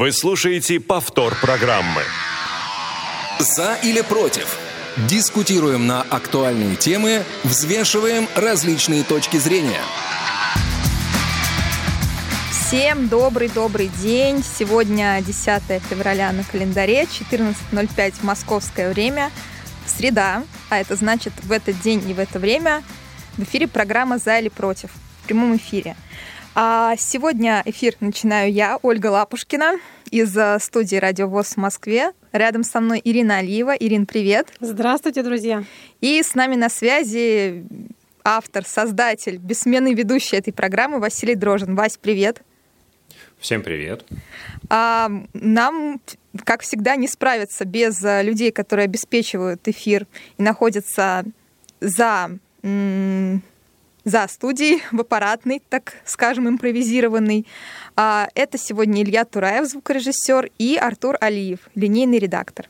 Вы слушаете повтор программы. За или против? Дискутируем на актуальные темы, взвешиваем различные точки зрения. Всем добрый-добрый день. Сегодня 10 февраля на календаре, 14.05 московское время, среда, а это значит в этот день и в это время в эфире программа «За или против» в прямом эфире. А сегодня эфир начинаю я, Ольга Лапушкина, из э, студии «Радио ВОЗ» в Москве. Рядом со мной Ирина Алиева. Ирин, привет. Здравствуйте, друзья. И с нами на связи автор, создатель, бессменный ведущий этой программы Василий Дрожин. Вась, привет. Всем привет. А, нам, как всегда, не справиться без э, людей, которые обеспечивают эфир и находятся за за студией, в аппаратной, так скажем, импровизированный. А, это сегодня Илья Тураев, звукорежиссер, и Артур Алиев, линейный редактор.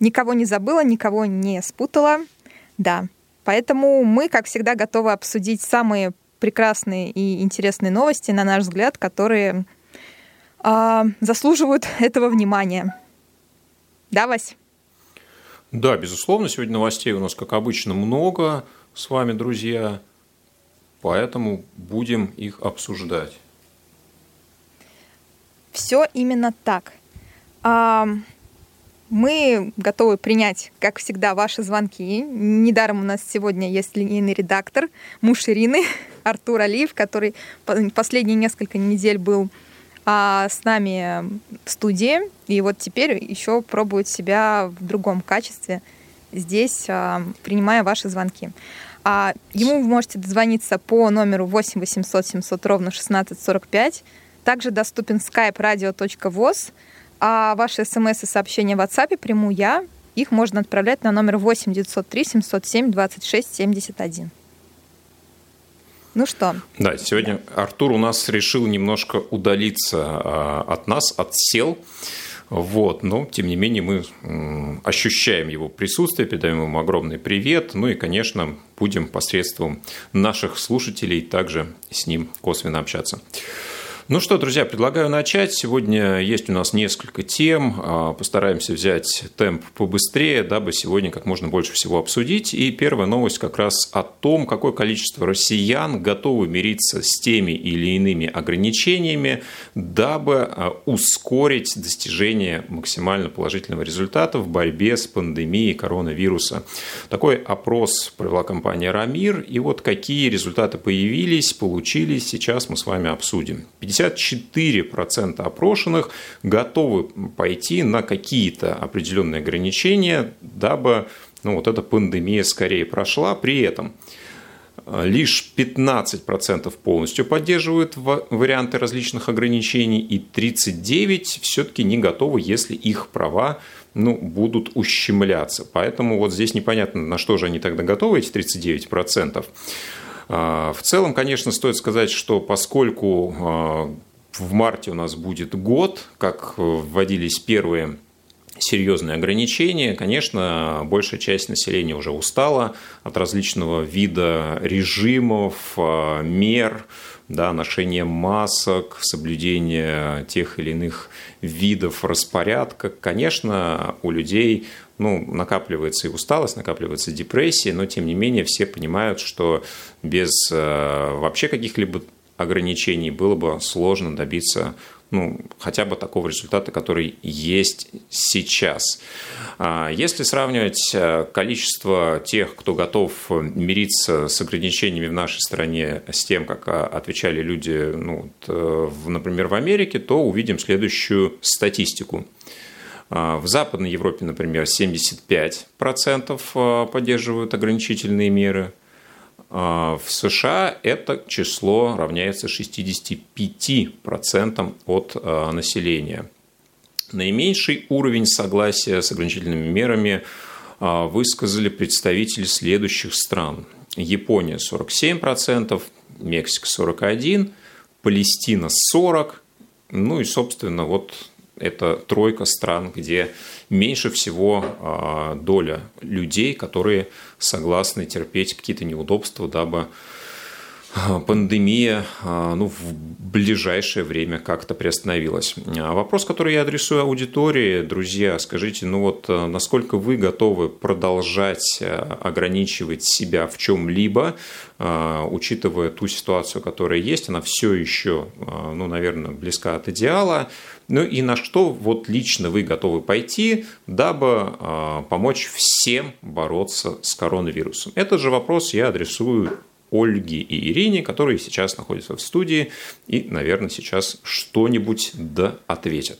Никого не забыла, никого не спутала. Да. Поэтому мы, как всегда, готовы обсудить самые прекрасные и интересные новости, на наш взгляд, которые э, заслуживают этого внимания. Да, Вась? Да, безусловно, сегодня новостей у нас, как обычно, много с вами, друзья, поэтому будем их обсуждать. Все именно так. Мы готовы принять, как всегда, ваши звонки. Недаром у нас сегодня есть линейный редактор, муж Ирины, Артур Алиев, который последние несколько недель был а, с нами в студии. И вот теперь еще пробует себя в другом качестве здесь, а, принимая ваши звонки. А ему вы можете дозвониться по номеру 8 800 700 ровно 1645. Также доступен skype radio.voz. А ваши смс и сообщения в WhatsApp приму я. Их можно отправлять на номер 8 903 707 26 71. Ну что? Да, сегодня Артур у нас решил немножко удалиться а, от нас, отсел. Вот, но, тем не менее, мы ощущаем его присутствие, передаем ему огромный привет, ну и, конечно, будем посредством наших слушателей также с ним косвенно общаться. Ну что, друзья, предлагаю начать. Сегодня есть у нас несколько тем. А, постараемся взять темп побыстрее, дабы сегодня как можно больше всего обсудить. И первая новость как раз о том, какое количество россиян готовы мириться с теми или иными ограничениями, дабы а, ускорить достижение максимально положительного результата в борьбе с пандемией коронавируса. Такой опрос провела компания «Рамир». И вот какие результаты появились, получились, сейчас мы с вами обсудим. 54% опрошенных готовы пойти на какие-то определенные ограничения, дабы ну, вот эта пандемия скорее прошла. При этом э, лишь 15% полностью поддерживают варианты различных ограничений, и 39% все-таки не готовы, если их права ну, будут ущемляться. Поэтому вот здесь непонятно, на что же они тогда готовы, эти 39%. А, в целом, конечно, стоит сказать, что поскольку а, в марте у нас будет год, как вводились первые серьезные ограничения, конечно, большая часть населения уже устала от различного вида режимов, а, мер, да, ношения масок, соблюдения тех или иных видов распорядка. Конечно, у людей ну, накапливается и усталость, накапливается депрессия, но тем не менее все понимают, что без э, вообще каких-либо ограничений было бы сложно добиться ну, хотя бы такого результата, который есть сейчас. А если сравнивать э, количество тех, кто готов мириться с ограничениями в нашей стране с тем, как а, отвечали люди, ну, э, например, в Америке, то увидим следующую статистику. А, в Западной Европе, например, 75% а, поддерживают ограничительные меры. А, в США это число равняется 65% от населения. Наименьший уровень согласия с ограничительными мерами высказали представители следующих стран. Япония 47%, Мексика 41%, Палестина 40%, ну и, собственно, вот это тройка стран, где меньше всего а, доля людей, которые согласны терпеть какие-то неудобства, дабы пандемия ну, в ближайшее время как-то приостановилась. А вопрос, который я адресую аудитории, друзья, скажите, ну вот насколько вы готовы продолжать ограничивать себя в чем-либо, учитывая ту ситуацию, которая есть, она все еще, ну, наверное, близка от идеала, ну и на что вот лично вы готовы пойти, дабы э, помочь всем бороться с коронавирусом? Этот же вопрос я адресую Ольге и Ирине, которые сейчас находятся в студии и, наверное, сейчас что-нибудь да ответят.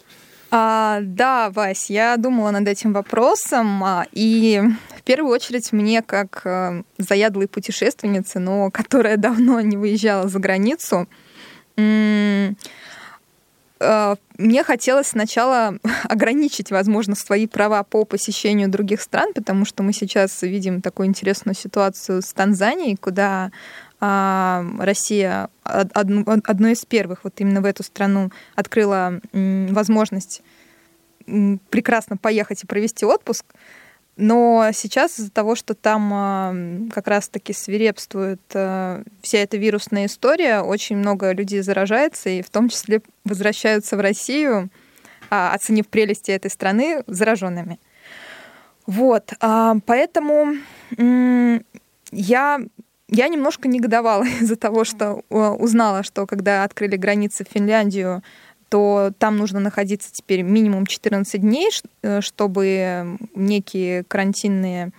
А, да, Вась, я думала над этим вопросом, а, и в первую очередь мне, как а, заядлой путешественнице, но которая давно не выезжала за границу, мне хотелось сначала ограничить, возможно, свои права по посещению других стран, потому что мы сейчас видим такую интересную ситуацию с Танзанией, куда а, Россия одну, одной из первых вот именно в эту страну открыла возможность прекрасно поехать и провести отпуск. Но сейчас из-за того, что там а, как раз-таки свирепствует а, вся эта вирусная история, очень много людей заражается, и в том числе возвращаются в Россию, а, оценив прелести этой страны, зараженными. Вот, поэтому я я немножко негодовала из-за того, что узнала, что когда открыли границы в Финляндию, то там нужно находиться теперь минимум 14 дней, э, чтобы некие карантинные,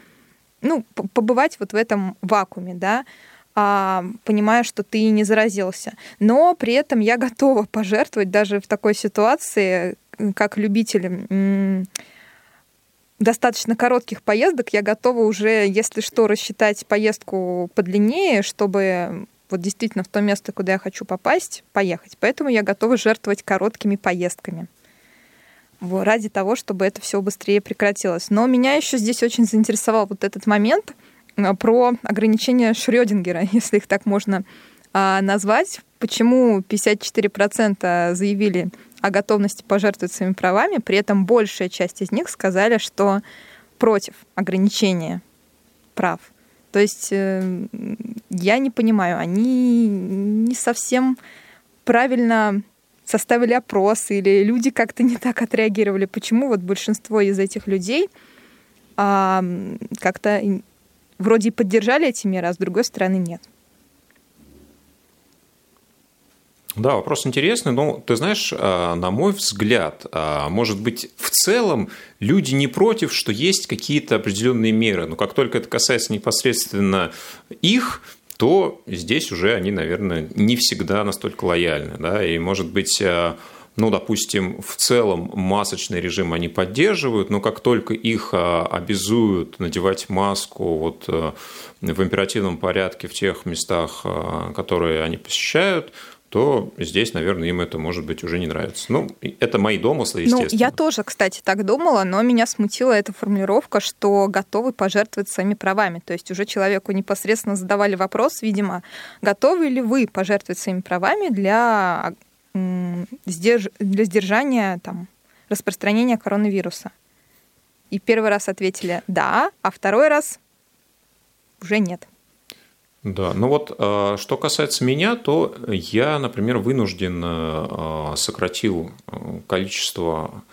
ну, побывать вот в этом вакууме, да, а, понимая, что ты не заразился. Но при этом я готова пожертвовать даже в такой ситуации, как любитель достаточно коротких поездок, я готова уже, если что, рассчитать поездку подлиннее, чтобы вот действительно в то место, куда я хочу попасть, поехать. Поэтому я готова жертвовать короткими поездками ради того, чтобы это все быстрее прекратилось. Но меня еще здесь очень заинтересовал вот этот момент а, про ограничения Шрёдингера, если их так можно а, назвать. Почему 54% заявили о готовности пожертвовать своими правами, при этом большая часть из них сказали, что против ограничения прав. То есть э, я не понимаю, они не совсем правильно составили опрос или люди как-то не так отреагировали. Почему вот большинство из этих людей а, как-то вроде поддержали эти меры, а с другой стороны нет? Да, вопрос интересный, но ты знаешь, а, на мой взгляд, а, может быть, в целом люди не против, что есть какие-то определенные меры, но как только это касается непосредственно их, то здесь уже они, наверное, не всегда настолько лояльны. Да? И, может быть, а, ну, допустим, в целом масочный режим они поддерживают, но как только их обязуют надевать маску вот в императивном порядке в тех местах, которые они посещают, то здесь, наверное, им это, может быть, уже не нравится. Ну, это мои домыслы, естественно. Ну, я тоже, кстати, так думала, но меня смутила эта формулировка, что готовы пожертвовать своими правами. То есть уже человеку непосредственно задавали вопрос, видимо, готовы ли вы пожертвовать своими правами для, для сдержания там, распространения коронавируса. И первый раз ответили «да», а второй раз уже нет. Да, ну вот э, что касается меня, то я, например, вынужден э, сократил э, количество,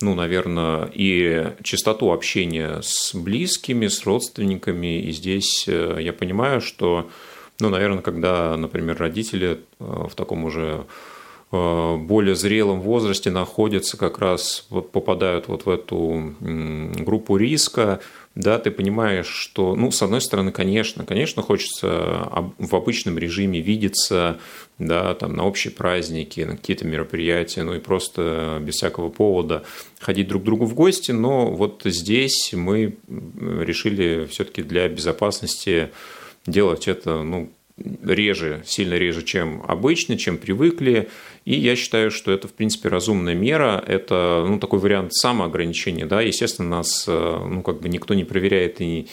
ну, наверное, и частоту общения с близкими, с родственниками. И здесь я понимаю, что, ну, наверное, когда, например, родители в таком уже более зрелом возрасте находятся, как раз вот попадают вот в эту группу риска, да, ты понимаешь, что, ну, с одной стороны, конечно, конечно, хочется в обычном режиме видеться, да, там, на общие праздники, на какие-то мероприятия, ну, и просто без всякого повода ходить друг к другу в гости, но вот здесь мы решили все-таки для безопасности делать это, ну, реже, сильно реже, чем обычно, чем привыкли. И я считаю, что это, в принципе, разумная мера. Это ну, такой вариант самоограничения. Да? Естественно, нас ну, как бы никто не проверяет и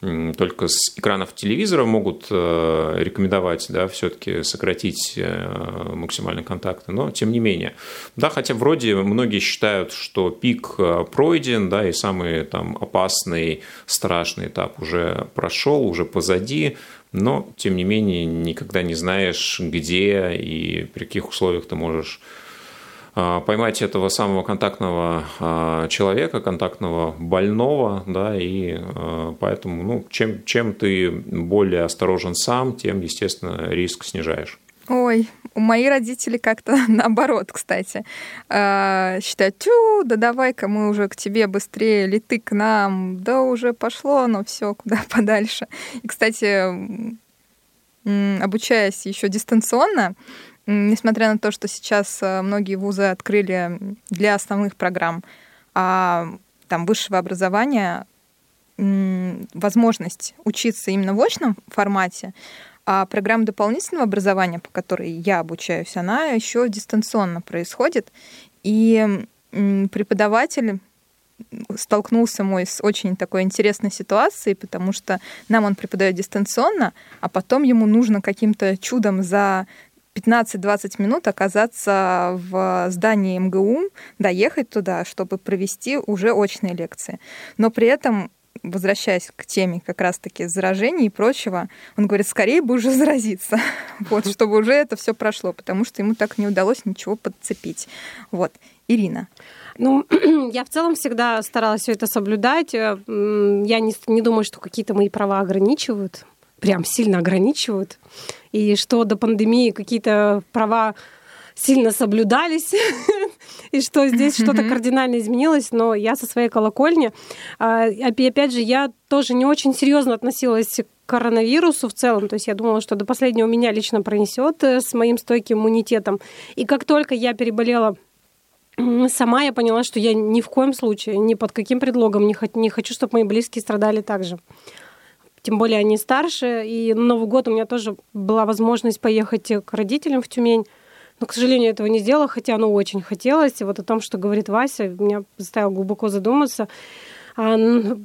только с экранов телевизора могут э, рекомендовать, да, все-таки сократить э, максимальные контакты, но тем не менее. Да, хотя вроде многие считают, что пик э, пройден, да, и самый там опасный, страшный этап уже прошел, уже позади, но тем не менее никогда не знаешь, где и при каких условиях ты можешь а, поймать этого самого контактного а, человека, контактного больного, да, и а, поэтому, ну, чем, чем ты более осторожен сам, тем, естественно, риск снижаешь. Ой, у мои родители как-то наоборот, кстати. Считают, тю, да давай-ка мы уже к тебе быстрее, или ты к нам, да уже пошло, но все куда подальше. И, кстати, обучаясь еще дистанционно, несмотря на то, что сейчас э, многие вузы открыли для основных программ а, там, высшего образования возможность учиться именно в очном формате, а программа дополнительного образования, по которой я обучаюсь, она еще дистанционно происходит. И преподаватель столкнулся мой с очень такой интересной ситуацией, потому что нам он преподает дистанционно, а потом ему нужно каким-то чудом за 15-20 минут оказаться в здании МГУ, доехать туда, чтобы провести уже очные лекции. Но при этом возвращаясь к теме как раз-таки заражений и прочего, он говорит, скорее бы уже заразиться, вот, чтобы уже это все прошло, потому что ему так не удалось ничего подцепить. Вот. Ирина. Ну, я в целом всегда старалась все это соблюдать. Э, я не, не думаю, что какие-то мои права ограничивают прям сильно ограничивают, и что до пандемии какие-то права сильно соблюдались, и что здесь что-то кардинально изменилось, но я со своей колокольни, а, опять же, я тоже не очень серьезно относилась к коронавирусу в целом, то есть я думала, что до последнего меня лично пронесет э, с моим стойким иммунитетом. И как только я переболела сама, я поняла, что я ни в коем случае, ни под каким предлогом не, не хочу, чтобы мои близкие страдали так же тем более они старше. И на Новый год у меня тоже была возможность поехать к родителям в Тюмень. Но, к сожалению, этого не сделала, хотя оно очень хотелось. И вот о том, что говорит Вася, меня заставило глубоко задуматься. А,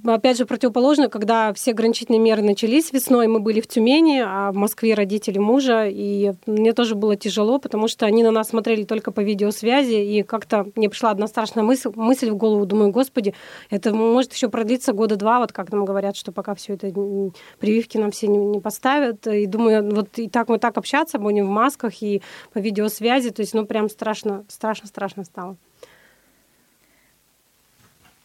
опять же, противоположно, когда все ограничительные меры начались весной, мы были в Тюмени, а в Москве родители мужа, и мне тоже было тяжело, потому что они на нас смотрели только по видеосвязи, и как-то мне пришла одна страшная мысль, мысль в голову, думаю, господи, это может еще продлиться года два, вот как нам говорят, что пока все это прививки нам все не, не поставят, и думаю, вот и так мы так общаться будем в масках и по видеосвязи, то есть, ну, прям страшно, страшно, страшно стало.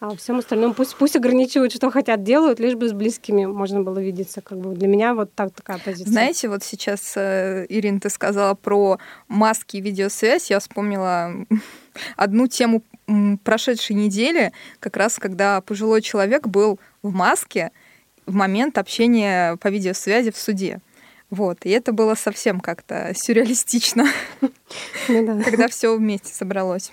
А всем остальном пусть, пусть ограничивают, что хотят, делают, лишь бы с близкими можно было видеться. Как бы для меня вот так такая позиция. Знаете, вот сейчас, э, Ирина, ты сказала про маски и видеосвязь. Я вспомнила одну тему прошедшей недели, как раз когда пожилой человек был в маске в момент общения по видеосвязи в суде. Вот, и это было совсем как-то сюрреалистично, ну когда все вместе собралось.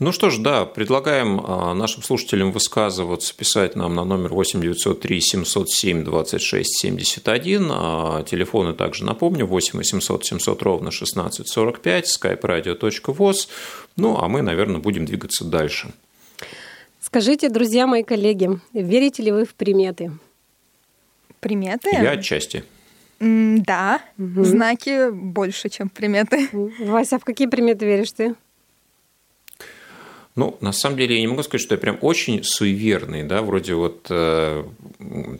Ну что ж, да, предлагаем а, нашим слушателям высказываться, писать нам на номер 8 903 707 26 71. Телефоны также напомню, 8 800 700 ровно 16 45, skype-radio.voz. Ну, а мы, наверное, будем двигаться дальше. Скажите, друзья мои коллеги, верите ли вы в приметы? Приметы? Я отчасти. да, угу. знаки больше, чем приметы. Вася, а в какие приметы веришь ты? Ну, на самом деле, я не могу сказать, что я прям очень суеверный, да, вроде вот, э,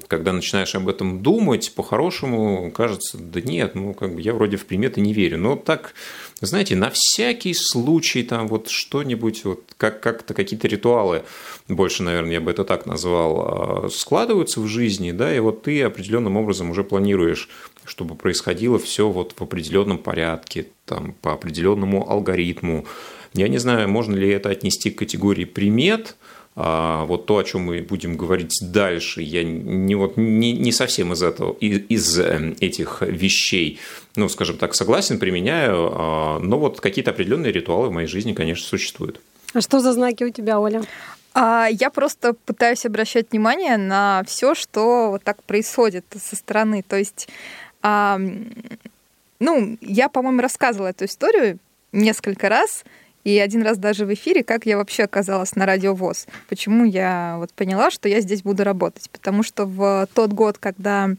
когда начинаешь об этом думать, по-хорошему кажется, да нет, ну, как бы я вроде в приметы не верю, но так, знаете, на всякий случай там вот что-нибудь, вот как- как-то какие-то ритуалы, больше, наверное, я бы это так назвал, а, складываются в жизни, да, и вот ты определенным образом уже планируешь чтобы происходило все вот в определенном порядке, там, по определенному алгоритму, я не знаю, можно ли это отнести к категории примет, а вот то, о чем мы будем говорить дальше, я не, вот, не, не совсем из, этого, из, из эм, этих вещей, ну, скажем так, согласен, применяю, а, но вот какие-то определенные ритуалы в моей жизни, конечно, существуют. А что за знаки у тебя, Оля? А, я просто пытаюсь обращать внимание на все, что вот так происходит со стороны. То есть, а, ну, я, по-моему, рассказывала эту историю несколько раз, И один раз даже в эфире, как я вообще оказалась на радио ВОЗ. Почему я вот поняла, что я здесь буду работать. Потому что в тот год, когда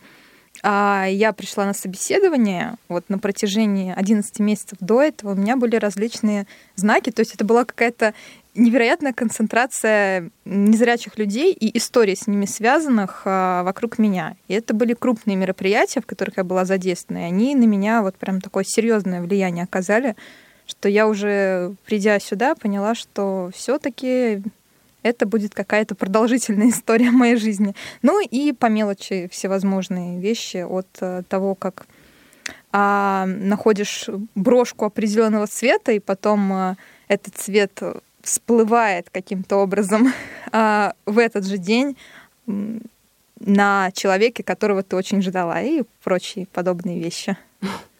а, я пришла на собеседование, вот на протяжении 11 месяцев до этого у меня были различные знаки. То есть это была какая-то невероятная концентрация незрячих людей и историй с ними связанных а, вокруг меня. И это были крупные мероприятия, в которых я была задействована, и они на меня вот прям такое серьезное влияние оказали, что я уже, придя сюда, поняла, что все-таки это будет какая-то продолжительная история моей жизни. Ну и по мелочи всевозможные вещи от э, того, как а, находишь брошку определенного цвета, и потом а, этот цвет всплывает каким-то образом а, в этот же день на человеке, которого ты очень ждала, и прочие подобные вещи.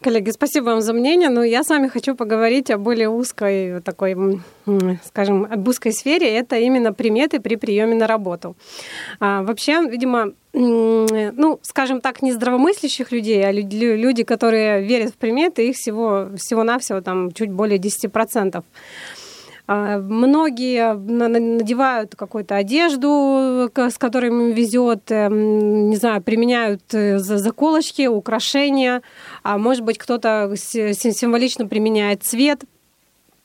Коллеги, спасибо вам за мнение, но я с вами хочу поговорить о более узкой такой, скажем, об узкой сфере. Это именно приметы при приеме на работу. А, вообще, видимо, ну, скажем так, не здравомыслящих людей, а люди, которые верят в приметы, их всего, всего-навсего там чуть более 10%. А, многие надевают какую-то одежду, с которой им везет, эм, не знаю, применяют э, заколочки, украшения. А может быть, кто-то символично применяет цвет.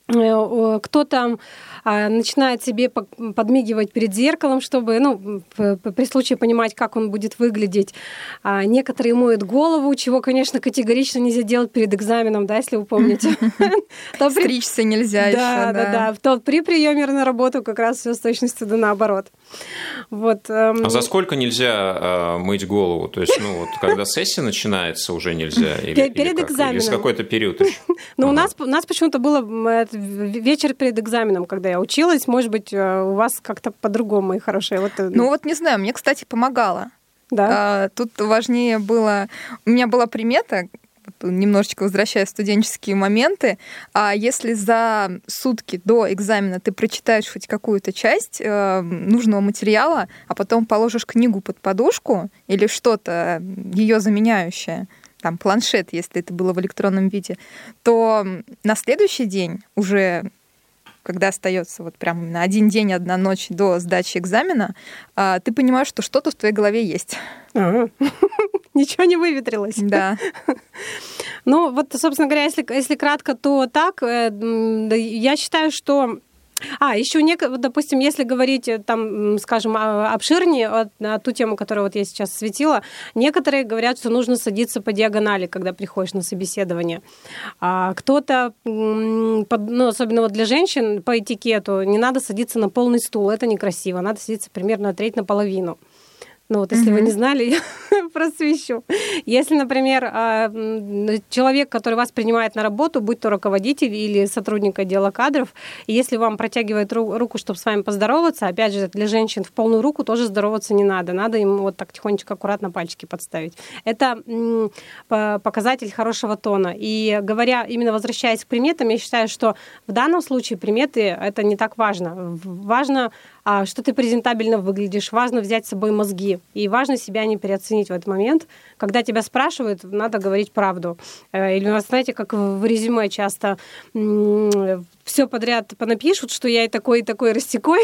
Э, кто-то а, начинает себе подмигивать перед зеркалом, чтобы, ну, при случае понимать, как он будет выглядеть. А некоторые моют голову, чего, конечно, категорично нельзя делать перед экзаменом, да, если вы помните. Стричься нельзя еще, да. Да, да, да. При приеме на работу как раз все с точностью да наоборот. Вот. Эм, а за сколько нельзя э, мыть голову? То есть, ну, вот когда сессия начинается, уже нельзя? Или, перед или экзаменом. Или с какой-то период еще? Ну, у нас, у нас почему-то было вечер перед экзаменом, когда я училась. Может быть, э, у вас как-то по-другому, мои хорошие. Вот... Э, ну, вот не знаю, мне, кстати, помогало. Да. А, тут важнее было... У меня была примета, немножечко возвращая студенческие моменты, а если за сутки до экзамена ты прочитаешь хоть какую-то часть э, нужного материала, а потом положишь книгу под подушку или что-то ее заменяющее, там планшет, если это было в электронном виде, то на следующий день уже когда остается вот прям на один день, одна ночь до сдачи экзамена, а, ты понимаешь, что что-то в твоей голове есть. Ничего не выветрилось. Да. Ну, вот, собственно говоря, если, если кратко, то так. Э, я считаю, что а, еще, не, допустим, если говорить э, там, скажем, обширнее на ту тему, которую вот я сейчас светила, некоторые говорят, что нужно садиться по диагонали, когда приходишь на собеседование. А кто-то, ну, особенно вот для женщин по этикету, не надо садиться на полный стул, это некрасиво, надо садиться примерно треть наполовину. Ну вот, если mm-hmm. вы не знали, я просвещу. Если, например, а, человек, который вас принимает на работу, будь то руководитель или сотрудник отдела кадров, и если вам протягивает руку, чтобы с вами поздороваться, опять же, для женщин в полную руку тоже здороваться не надо. Надо им вот так тихонечко, аккуратно пальчики подставить. Это показатель хорошего тона. И говоря, именно возвращаясь к приметам, я считаю, что в данном случае приметы это не так важно. Важно что ты презентабельно выглядишь, важно взять с собой мозги, и важно себя не переоценить в этот момент. Когда тебя спрашивают, надо говорить правду. Э, или, знаете, как в резюме часто все подряд понапишут, что я и такой, и такой растекой,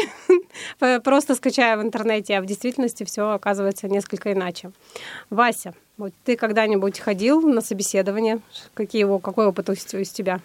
просто скачая в интернете, а в действительности все оказывается несколько иначе. Вася, вот ты когда-нибудь ходил на собеседование? Какие, какой опыт у тебя?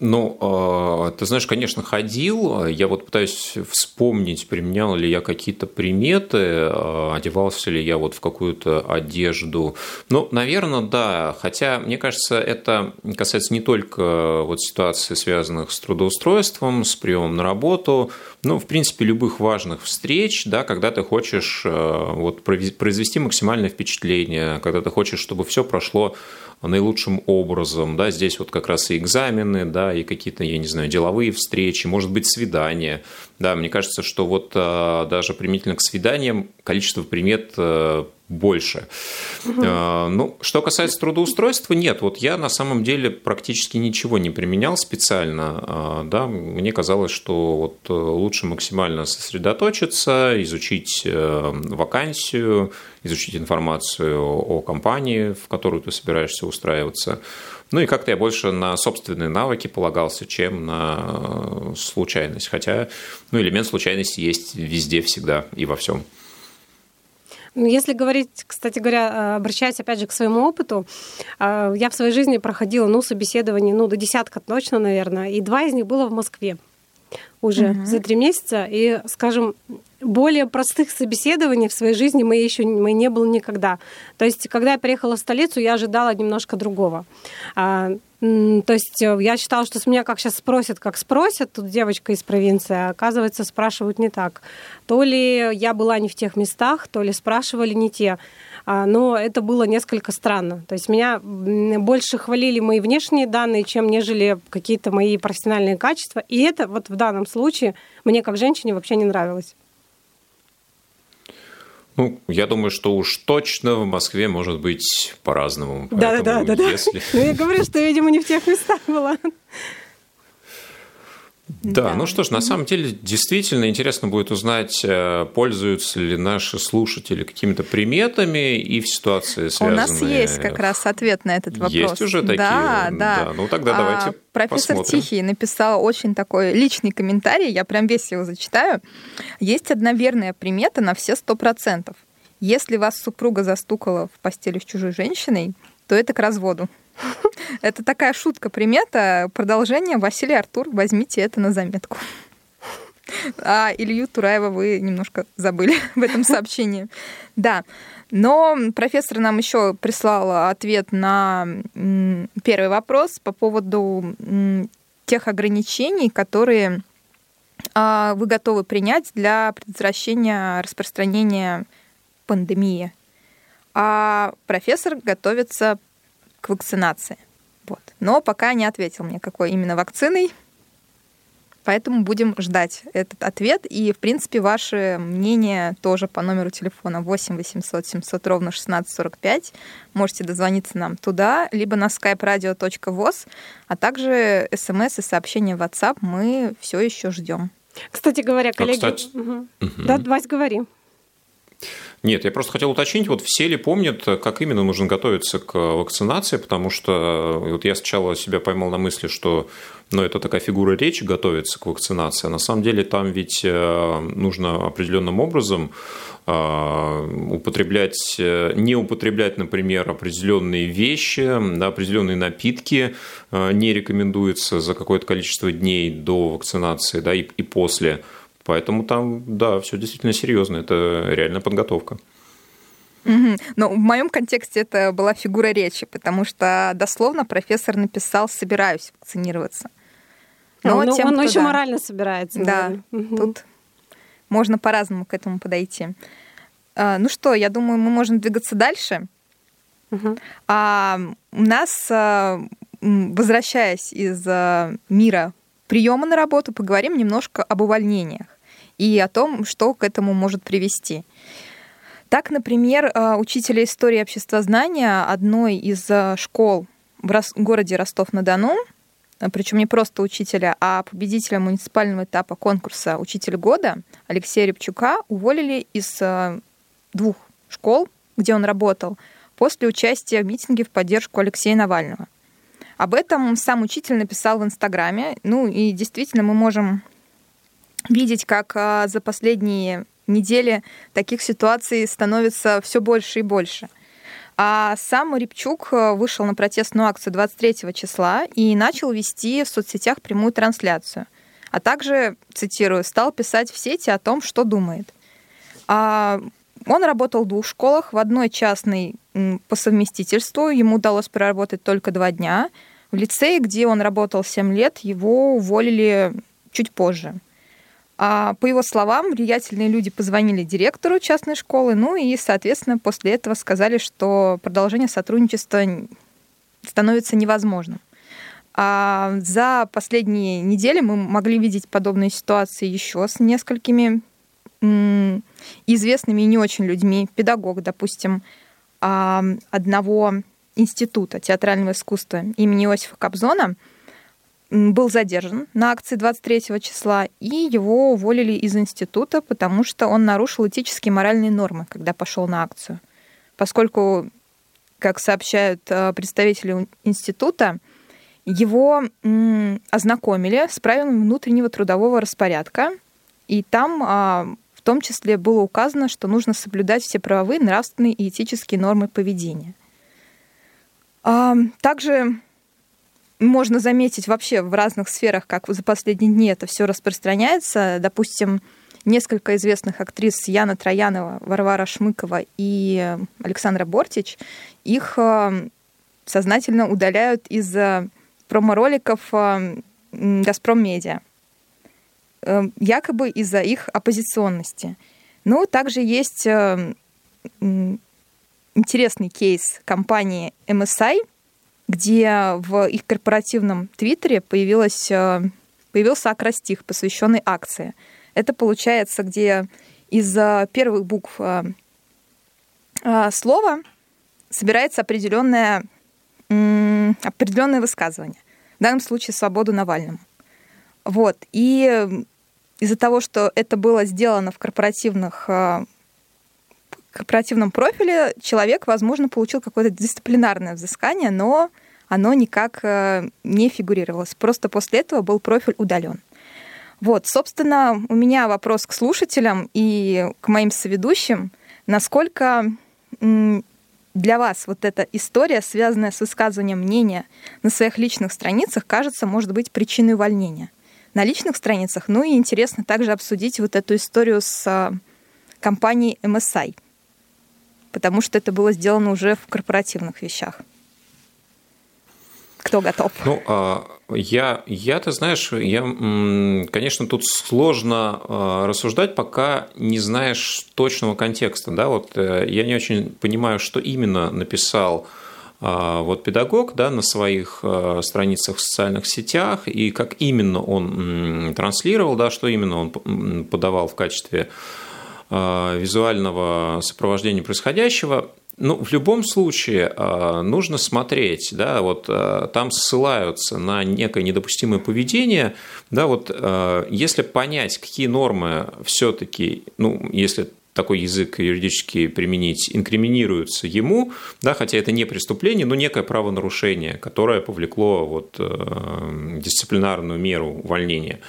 Ну, а, ты знаешь, конечно, ходил. Я вот пытаюсь вспомнить, применял ли я какие-то приметы, а, одевался ли я вот в какую-то одежду. Ну, наверное, да. Хотя, мне кажется, это касается не только вот ситуаций, связанных с трудоустройством, с приемом на работу, ну, в принципе, любых важных встреч, да, когда ты хочешь а, вот, произвести максимальное впечатление, когда ты хочешь, чтобы все прошло наилучшим образом. Да, здесь вот как раз и экзамены, да, и какие-то, я не знаю, деловые встречи, может быть, свидания. Да, мне кажется, что вот а, даже применительно к свиданиям количество примет а, больше. Угу. Ну, что касается трудоустройства, нет, вот я на самом деле практически ничего не применял специально, да, мне казалось, что вот э, лучше максимально сосредоточиться, изучить э, вакансию, изучить информацию о компании, в которую ты собираешься устраиваться, Ну и как-то я больше на собственные навыки полагался, чем на случайность. Хотя ну, элемент случайности есть везде, всегда и во всем. Ну, если говорить, кстати говоря, обращаясь опять же к своему опыту, я в своей жизни проходила ну, собеседование ну, до десятка точно, наверное, и два из них было в Москве уже угу. за три месяца. И, скажем, более простых собеседований в своей жизни мы еще мы не было никогда. То есть, когда я приехала в столицу, я ожидала немножко другого. А, то есть э, я считала, что с меня как сейчас спросят, как спросят, тут девочка из провинции, а оказывается, спрашивают не так. То ли я была не в тех местах, то ли спрашивали не те. А, но это было несколько странно. То есть меня больше хвалили мои внешние данные, чем нежели какие-то мои профессиональные качества. И это вот в данном случае мне как женщине вообще не нравилось. Ну, я думаю, что уж точно в Москве может быть по-разному. Да, да, да, да. Если... Ну, я говорю, что, видимо, не в тех местах была. Да, да, ну что ж, на самом деле действительно интересно будет узнать, э, пользуются ли наши слушатели какими-то приметами и в ситуации связанные... У нас есть как раз ответ на этот вопрос. Есть уже такие? Да, да. да. Ну тогда а, давайте Профессор посмотрим. Тихий написал очень такой личный комментарий, я прям весь его зачитаю. Есть одна верная примета на все сто процентов. Если вас супруга застукала в постели с чужой женщиной, то это к разводу. Это такая шутка-примета. Продолжение. Василий Артур, возьмите это на заметку. А Илью Тураева вы немножко забыли в этом сообщении. Да. Но профессор нам еще прислал ответ на первый вопрос по поводу тех ограничений, которые а, вы готовы принять для предотвращения распространения пандемии. А профессор готовится к вакцинации. Вот. Но пока не ответил мне, какой именно вакциной. Поэтому будем ждать этот ответ. И, в принципе, ваше мнение тоже по номеру телефона 8 800 700 ровно 1645. Можете дозвониться нам туда, либо на skype-radio.voz, а также смс и сообщения в WhatsApp мы все еще ждем. Кстати говоря, коллеги... А, кстати... угу. Угу. Да, Вась, говори. Нет, я просто хотел уточнить, вот все ли помнят, как именно нужно готовиться к вакцинации, потому что э, вот я сначала себя поймал на мысли, что ну, это такая фигура речи готовиться к вакцинации, а на самом деле там ведь э, нужно определенным образом э, употреблять, не употреблять, например, определенные вещи, да, определенные напитки не рекомендуется за какое-то количество дней до вакцинации да, и, и после Поэтому там, да, все действительно серьезно, это реальная подготовка. Угу. Но в моем контексте это была фигура речи, потому что дословно профессор написал «собираюсь вакцинироваться». Но ну, тем, он еще да, морально собирается. Да, угу. тут можно по-разному к этому подойти. А, ну что, я думаю, мы можем двигаться дальше. Угу. А, у нас, а, возвращаясь из а, мира приема на работу, поговорим немножко об увольнениях и о том, что к этому может привести. Так, например, э, учителя истории обществознания одной из э, школ в городе Ростов-на-Дону, э, причем не просто учителя, а победителя муниципального этапа конкурса «Учитель года» Алексея Рябчука уволили из двух школ, где он работал, после участия в митинге в поддержку Алексея Навального. Об этом сам учитель написал в Инстаграме. Ну и действительно мы можем видеть, как а, за последние недели таких ситуаций становится все больше и больше. А сам Рябчук а, вышел на протестную акцию 23 числа и начал вести в соцсетях прямую трансляцию. А также, цитирую, стал писать в сети о том, что думает. А он работал в двух школах, в одной частной по совместительству, ему удалось проработать только два дня. В лицее, где он работал 7 лет, его уволили чуть позже. А по его словам, влиятельные люди позвонили директору частной школы, ну и, соответственно, после этого сказали, что продолжение сотрудничества становится невозможным. А за последние недели мы могли видеть подобные ситуации еще с несколькими известными и не очень людьми. Педагог, допустим, одного института театрального искусства имени Иосифа Кобзона был задержан на акции 23 числа, и его уволили из института, потому что он нарушил этические и моральные нормы, когда пошел на акцию. Поскольку как сообщают представители института, его ознакомили с правилами внутреннего трудового распорядка, и там а, в том числе было указано, что нужно соблюдать все правовые, нравственные и этические нормы поведения. Также можно заметить вообще в разных сферах, как за последние дни это все распространяется. Допустим, несколько известных актрис Яна Троянова, Варвара Шмыкова и Александра Бортич, их а, сознательно удаляют из промо-роликов э, «Газпром Медиа», э, якобы из-за их оппозиционности. Ну, также есть э, интересный кейс компании MSI, где в их корпоративном твиттере появилась, появился акростих, посвященный акции. Это получается, где из первых букв слова собирается определенное определенное высказывание. В данном случае свободу Навальному. Вот. И из-за того, что это было сделано в корпоративных э, корпоративном профиле, человек, возможно, получил какое-то дисциплинарное взыскание, но оно никак э, не фигурировалось. Просто после этого был профиль удален. Вот, собственно, у меня вопрос к слушателям и к моим соведущим. Насколько для вас вот эта история, связанная с высказыванием мнения на своих личных страницах, кажется, может быть причиной увольнения? На личных страницах, ну и интересно также обсудить вот эту историю с а, компанией MSI, потому что это было сделано уже в корпоративных вещах. Кто готов? Ну, а, я, я, ты знаешь, я, конечно, тут сложно а, рассуждать, пока не знаешь точного контекста. Да? Вот э, я не очень понимаю, что именно написал а, вот педагог да, на своих страницах в социальных сетях и как именно он транслировал, да, что именно он подавал в качестве визуального сопровождения происходящего. Ну, в любом случае а, нужно смотреть, да, вот а, там ссылаются на некое недопустимое поведение, да, вот если понять, какие нормы все-таки, ну, если такой язык юридически применить, инкриминируются ему, да, хотя это не преступление, но некое правонарушение, которое повлекло вот, дисциплинарную меру увольнения.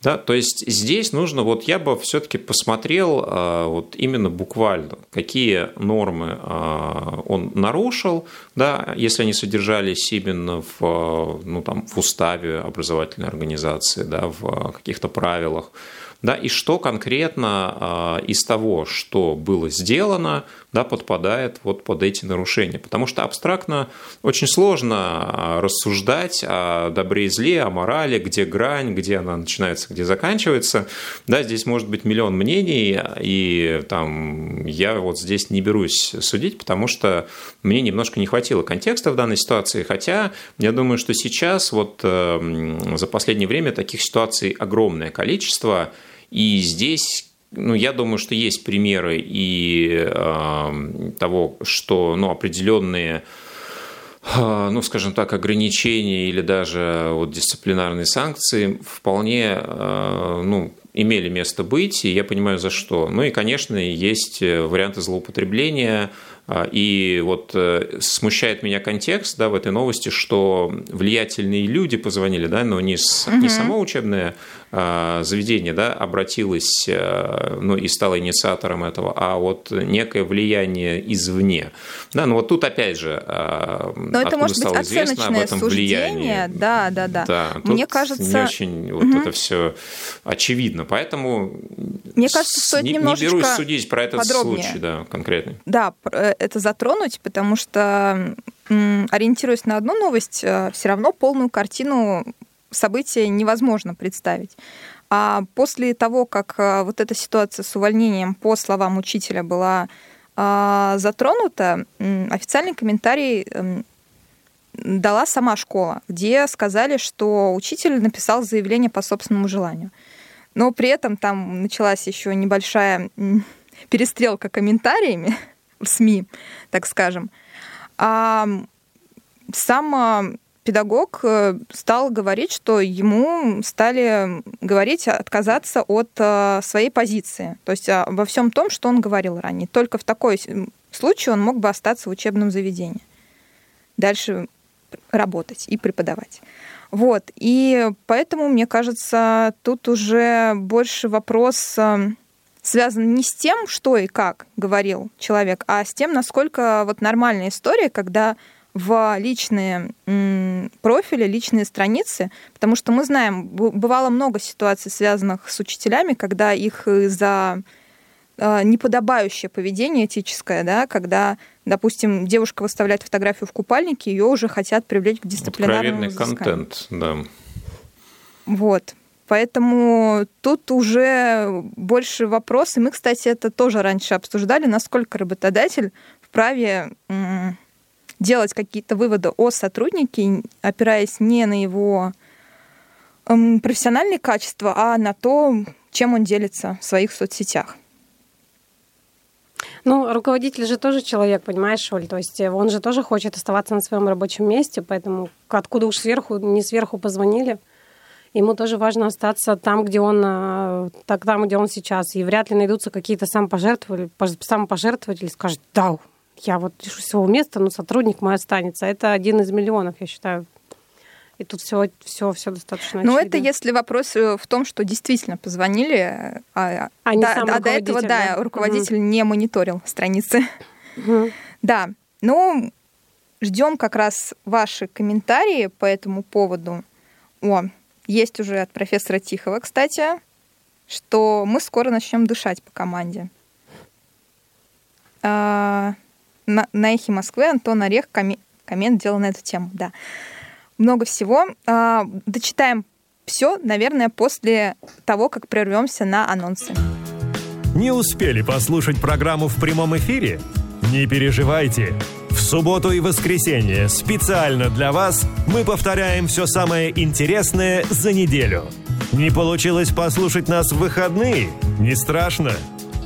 Да, то есть здесь нужно, вот я бы все-таки посмотрел а, вот именно буквально, какие нормы а, он нарушил, да, если они содержались именно в, ну, там, в уставе образовательной организации, да, в каких-то правилах, да, и что конкретно а, из того, что было сделано, да, подпадает вот под эти нарушения. Потому что абстрактно очень сложно а, рассуждать о добре и зле, о морали, где грань, где она начинается, где заканчивается. Да, здесь может быть миллион мнений, и там я вот здесь не берусь судить, потому что мне немножко не хватило контекста в данной ситуации, хотя я думаю, что сейчас вот э, за последнее время таких ситуаций огромное количество, и здесь ну, я думаю, что есть примеры и э, того, что ну, определенные э, ну, скажем так, ограничения или даже вот дисциплинарные санкции вполне э, ну, имели место быть, и я понимаю, за что. Ну и, конечно, есть варианты злоупотребления, и вот смущает меня контекст да, в этой новости, что влиятельные люди позвонили, да, но не, с, угу. не само учебное Э, заведение да, обратилось э, ну, и стало инициатором этого, а вот некое влияние извне. Да, ну вот тут опять же, э, Но это может стало быть известно об этом влиянии. Да, да, да. да Мне кажется... Не очень вот угу. это все очевидно, поэтому Мне кажется, стоит не, немножечко не берусь судить про этот подробнее. случай, да, конкретный. Да, это затронуть, потому что ориентируясь на одну новость, все равно полную картину события невозможно представить. А после того, как а, вот эта ситуация с увольнением, по словам учителя, была а, затронута, официальный комментарий эм, дала сама школа, где сказали, что учитель написал заявление по собственному желанию. Но при этом там началась еще небольшая перестрелка комментариями в СМИ, так скажем. А сам педагог э, стал говорить, что ему стали говорить отказаться от э, своей позиции. То есть во всем том, что он говорил ранее. Только в такой случае он мог бы остаться в учебном заведении. дальше работать и преподавать. Вот. И поэтому, мне кажется, тут уже больше вопрос э, связан не с тем, что и как говорил человек, а с тем, насколько вот нормальная история, когда в личные профили, личные страницы, потому что мы знаем, бывало много ситуаций, связанных с учителями, когда их за э, неподобающее поведение этическое, да, когда, допустим, девушка выставляет фотографию в купальнике, ее уже хотят привлечь к дисциплинарному Откровенный контент, да. Вот. Поэтому тут уже больше вопрос, и мы, кстати, это тоже раньше обсуждали, насколько работодатель вправе делать какие-то выводы о сотруднике, опираясь не на его профессиональные качества, а на то, чем он делится в своих соцсетях. Ну, руководитель же тоже человек, понимаешь, Оль? То есть он же тоже хочет оставаться на своем рабочем месте, поэтому откуда уж сверху, не сверху позвонили, ему тоже важно остаться там, где он, э, так, там, где он сейчас. И вряд ли найдутся какие-то самопожертвователи, самопожертвователи скажут, да, я вот лишусь своего места, но сотрудник мой останется. Это один из миллионов, я считаю. И тут все, все, все достаточно Ну, это если вопрос э, в том, что действительно позвонили, а, а, да, а до этого, да, да? руководитель угу. не мониторил страницы. Угу. Да, ну, ждем как раз ваши комментарии по этому поводу. О, есть уже от профессора Тихого, кстати, что мы скоро начнем дышать по команде. А, на, на эхе Москвы Антон Орех коми, коммент делал на эту тему, да. Много всего. А, дочитаем все, наверное, после того, как прервемся на анонсы. Не успели послушать программу в прямом эфире? Не переживайте. В субботу и воскресенье специально для вас мы повторяем все самое интересное за неделю. Не получилось послушать нас в выходные? Не страшно.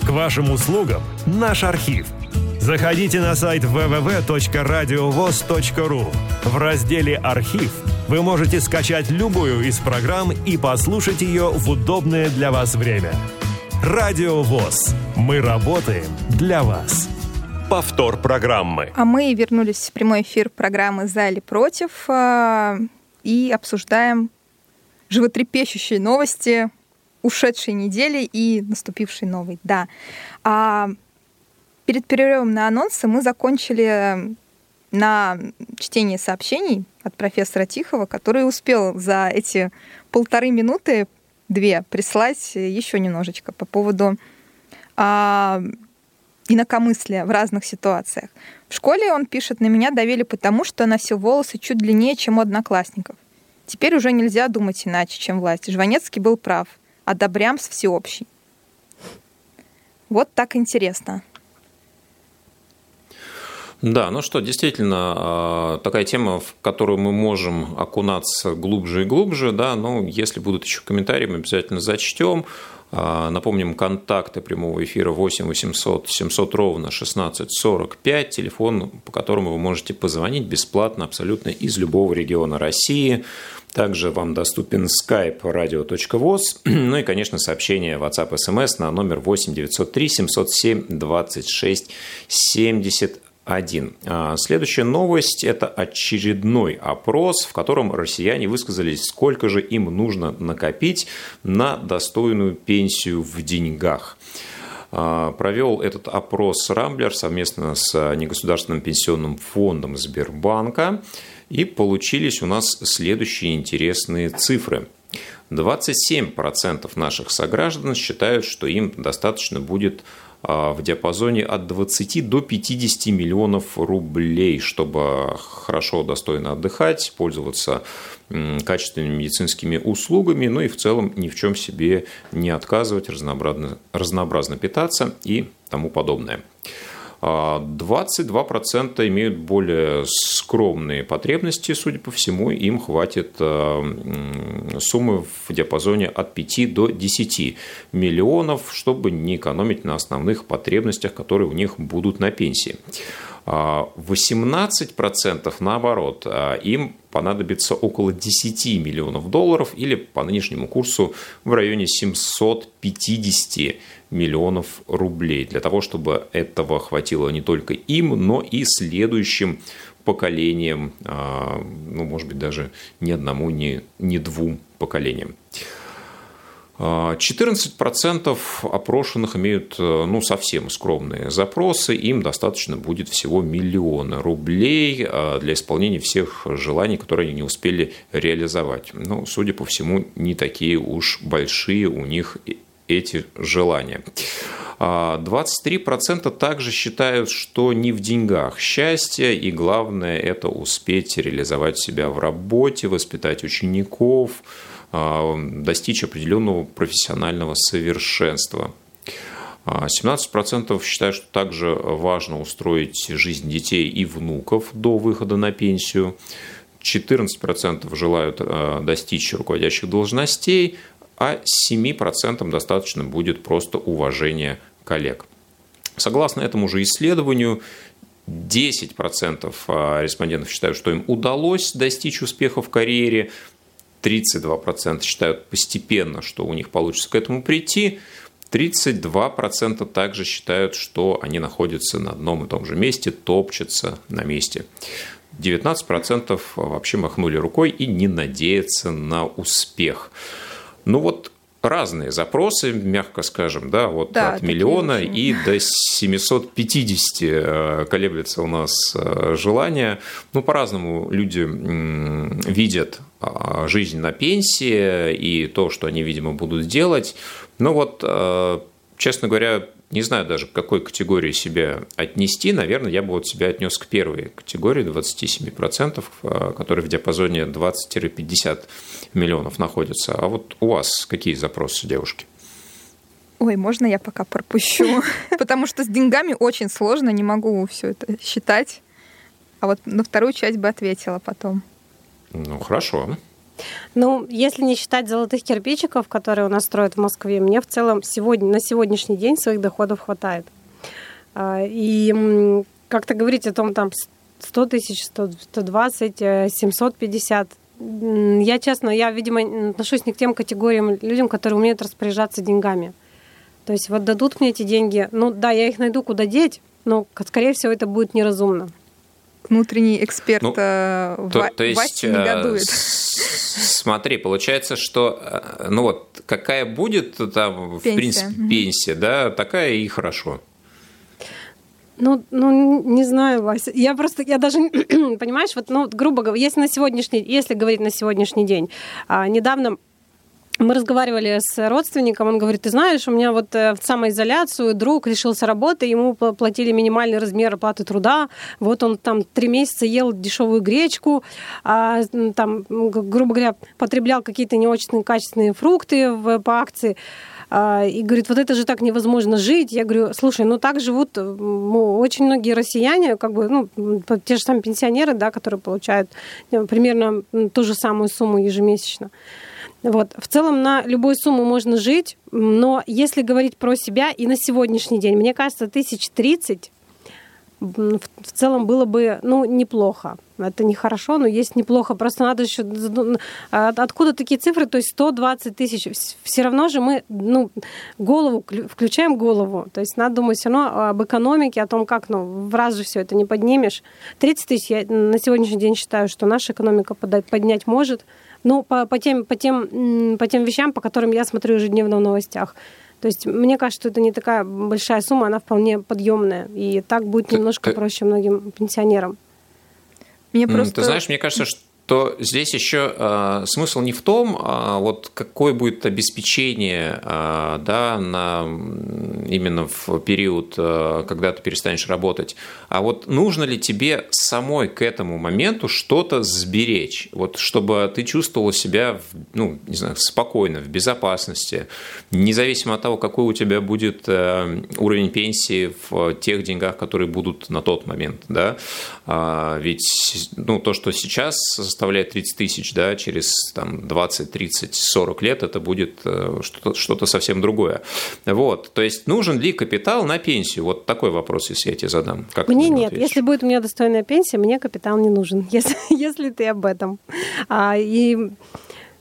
К вашим услугам наш архив – Заходите на сайт www.radiovoz.ru. В разделе «Архив» вы можете скачать любую из программ и послушать ее в удобное для вас время. Радио ВОЗ. Мы работаем для вас. Повтор программы. А мы вернулись в прямой эфир программы «За или против» а, и обсуждаем животрепещущие новости ушедшей недели и наступившей новой. Да. А Перед перерывом на анонсы мы закончили на чтение сообщений от профессора Тихого, который успел за эти полторы минуты, две, прислать еще немножечко по поводу а, инакомыслия в разных ситуациях. В школе он пишет, на меня давили потому, что носил волосы чуть длиннее, чем у одноклассников. Теперь уже нельзя думать иначе, чем власть. Жванецкий был прав. А Добрямс всеобщий. Вот так интересно. Да, ну что, действительно, а, такая тема, в которую мы можем окунаться глубже и глубже, да, но если будут еще комментарии, мы обязательно зачтем. А, напомним, контакты прямого эфира 8 800 700 ровно 16 45, телефон, по которому вы можете позвонить бесплатно абсолютно из любого региона России. Также вам доступен skype radio.voz, ну и, конечно, сообщение WhatsApp SMS на номер 8 903 707 26 70 один. А, следующая новость – это очередной опрос, в котором россияне высказались, сколько же им нужно накопить на достойную пенсию в деньгах. А, провел этот опрос Рамблер совместно с негосударственным пенсионным фондом Сбербанка. И получились у нас следующие интересные цифры. 27% наших сограждан считают, что им достаточно будет в диапазоне от 20 до 50 миллионов рублей, чтобы хорошо, достойно отдыхать, пользоваться качественными медицинскими услугами, ну и в целом ни в чем себе не отказывать, разнообразно, разнообразно питаться и тому подобное. 22% а, имеют более скромные потребности, судя по всему, им хватит а, суммы в диапазоне от 5 до 10 миллионов, чтобы не экономить на основных потребностях, которые у них будут на пенсии. 18% а, наоборот, им понадобится около 10 миллионов долларов или по нынешнему курсу в районе 750 миллионов рублей. Для того, чтобы этого хватило не только им, но и следующим поколениям, а, ну, может быть, даже ни одному, ни, ни двум поколениям. 14% опрошенных имеют э, ну, совсем скромные запросы, им достаточно будет всего миллиона рублей э, для исполнения всех желаний, которые они не успели реализовать. Ну, судя по всему, не такие уж большие у них эти желания. 23% также считают, что не в деньгах счастье, и главное – это успеть реализовать себя в работе, воспитать учеников, а, достичь определенного профессионального совершенства. 17% а, считают, что также важно устроить жизнь детей и внуков до выхода на пенсию. 14% желают а, достичь руководящих должностей, а 7% достаточно будет просто уважения коллег. Согласно этому же исследованию, 10% респондентов считают, что им удалось достичь успеха в карьере, 32% считают постепенно, что у них получится к этому прийти, 32% также считают, что они находятся на одном и том же месте, топчутся на месте. 19% вообще махнули рукой и не надеются на успех. Ну вот разные запросы, мягко скажем, да, вот да, от миллиона очень. и до 750 э, колеблется у нас э, желание. Ну, по-разному люди видят жизнь на пенсии и то, что они, видимо, будут делать. Но вот, э, честно говоря, не знаю даже, к какой категории себя отнести. Наверное, я бы вот себя отнес к первой категории 27%, э, которые в диапазоне 20-50 миллионов находятся. А вот у вас какие запросы, девушки? Ой, можно я пока пропущу? Потому что с деньгами очень сложно, не могу все это считать. А вот на вторую часть бы ответила потом. Ну, хорошо. Ну, если не считать золотых кирпичиков, которые у нас строят в Москве, мне в целом сегодня, на сегодняшний день своих доходов хватает. А, и как-то говорить о том, там, 100 тысяч, 120, 750. Я, честно, я, видимо, отношусь не к тем категориям людям, которые умеют распоряжаться деньгами. То есть вот дадут мне эти деньги, ну да, я их найду куда деть, но, скорее всего, это будет неразумно внутренний эксперт ну, э, то, то есть, Вася негодует. Смотри, получается, что э, ну вот какая будет там пенсия. в принципе пенсия, да, такая и хорошо. Ну, ну, не знаю, Вася. Я просто, я даже, понимаешь, вот, ну, грубо говоря, если на сегодняшний, если говорить на сегодняшний день, а, недавно мы разговаривали с родственником, он говорит, ты знаешь, у меня вот э, в самоизоляцию друг лишился работы, ему платили минимальный размер оплаты труда, вот он там три месяца ел дешевую гречку, а, там, грубо говоря, потреблял какие-то не очень качественные фрукты в, по акции, а, и говорит, вот это же так невозможно жить. Я говорю, слушай, ну так живут ну, очень многие россияне, как бы, ну, те же самые пенсионеры, да, которые получают э, примерно ту же самую сумму ежемесячно. Вот. В целом на любую сумму можно жить, но если говорить про себя и на сегодняшний день, мне кажется, тысяч тридцать в целом было бы ну, неплохо. Это нехорошо, но есть неплохо. Просто надо еще... А, откуда такие цифры? То есть 120 тысяч. Все равно же мы ну, голову, включаем голову. То есть надо думать все равно об экономике, о том, как ну, в раз же все это не поднимешь. 30 тысяч я на сегодняшний день считаю, что наша экономика поднять может. Ну, по, по, тем, по, тем, по тем вещам, по которым я смотрю ежедневно в новостях. То есть мне кажется, что это не такая большая сумма, она вполне подъемная. И так будет немножко проще многим пенсионерам. Мне просто... Ты знаешь, мне кажется, что то здесь еще э, смысл не в том, э, вот какое будет обеспечение э, да, на, именно в период, э, когда ты перестанешь работать, а вот нужно ли тебе самой к этому моменту что-то сберечь, вот чтобы ты чувствовала себя, ну, не знаю, спокойно, в безопасности, независимо от того, какой у тебя будет э, уровень пенсии в тех деньгах, которые будут на тот момент, да, а, ведь ну, то, что сейчас составляет 30 тысяч, да, через там, 20, 30, 40 лет это будет э, что-то, совсем другое. Вот, то есть нужен ли капитал на пенсию? Вот такой вопрос, если я тебе задам. Как мне нет. Ответишь? Если будет у меня достойная пенсия, мне капитал не нужен, если, если ты об этом. А, и